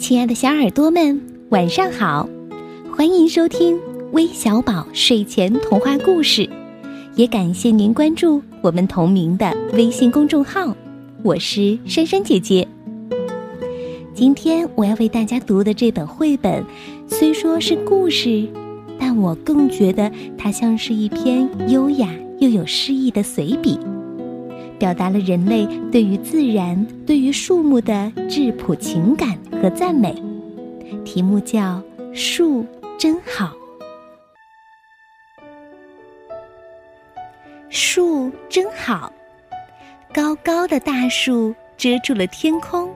亲爱的小耳朵们，晚上好！欢迎收听微小宝睡前童话故事，也感谢您关注我们同名的微信公众号。我是珊珊姐姐。今天我要为大家读的这本绘本，虽说是故事，但我更觉得它像是一篇优雅又有诗意的随笔。表达了人类对于自然、对于树木的质朴情感和赞美。题目叫《树真好》。树真好，高高的大树遮住了天空。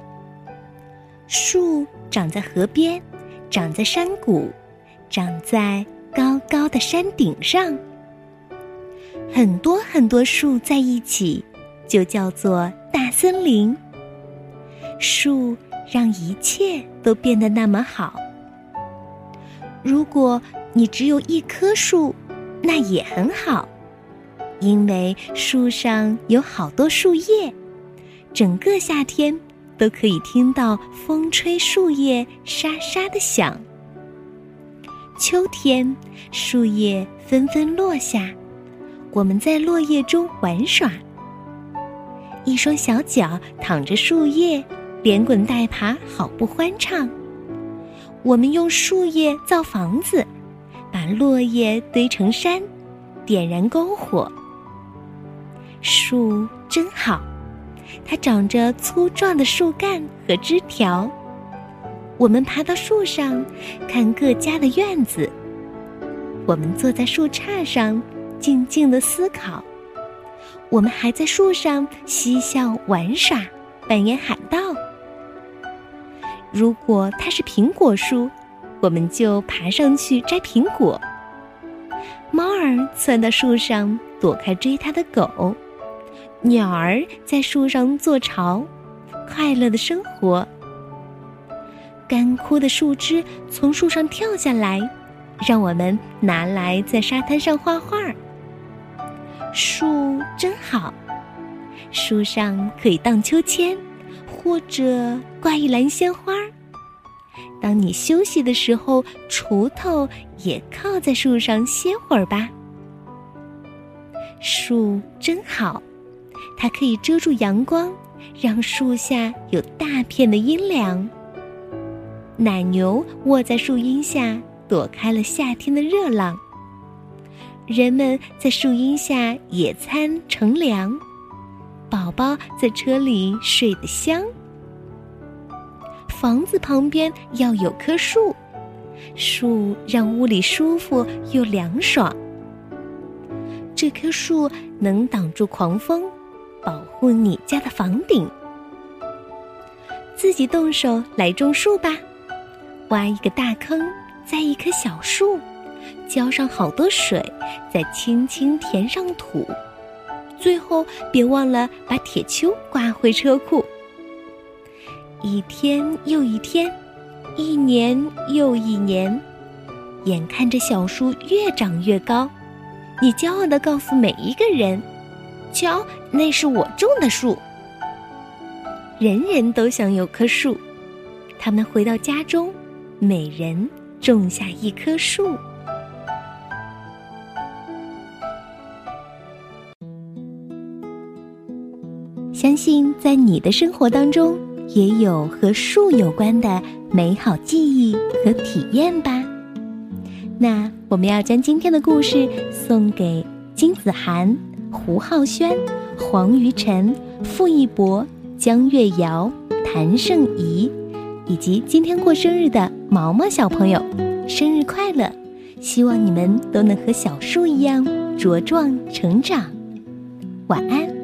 树长在河边，长在山谷，长在高高的山顶上。很多很多树在一起。就叫做大森林。树让一切都变得那么好。如果你只有一棵树，那也很好，因为树上有好多树叶，整个夏天都可以听到风吹树叶沙沙的响。秋天，树叶纷纷落下，我们在落叶中玩耍。一双小脚躺着树叶，连滚带爬，好不欢畅。我们用树叶造房子，把落叶堆成山，点燃篝火。树真好，它长着粗壮的树干和枝条。我们爬到树上，看各家的院子。我们坐在树杈上，静静的思考。我们还在树上嬉笑玩耍，扮演海盗。如果它是苹果树，我们就爬上去摘苹果。猫儿窜到树上躲开追它的狗，鸟儿在树上做巢，快乐的生活。干枯的树枝从树上跳下来，让我们拿来在沙滩上画画。树真好，树上可以荡秋千，或者挂一篮鲜花。当你休息的时候，锄头也靠在树上歇会儿吧。树真好，它可以遮住阳光，让树下有大片的阴凉。奶牛卧在树荫下，躲开了夏天的热浪。人们在树荫下野餐乘凉，宝宝在车里睡得香。房子旁边要有棵树，树让屋里舒服又凉爽。这棵树能挡住狂风，保护你家的房顶。自己动手来种树吧，挖一个大坑，栽一棵小树。浇上好多水，再轻轻填上土，最后别忘了把铁锹挂回车库。一天又一天，一年又一年，眼看着小树越长越高，你骄傲地告诉每一个人：“瞧，那是我种的树。”人人都想有棵树，他们回到家中，每人种下一棵树。相信在你的生活当中也有和树有关的美好记忆和体验吧。那我们要将今天的故事送给金子涵、胡浩轩、黄于晨、傅一博、江月瑶、谭胜怡，以及今天过生日的毛毛小朋友，生日快乐！希望你们都能和小树一样茁壮成长。晚安。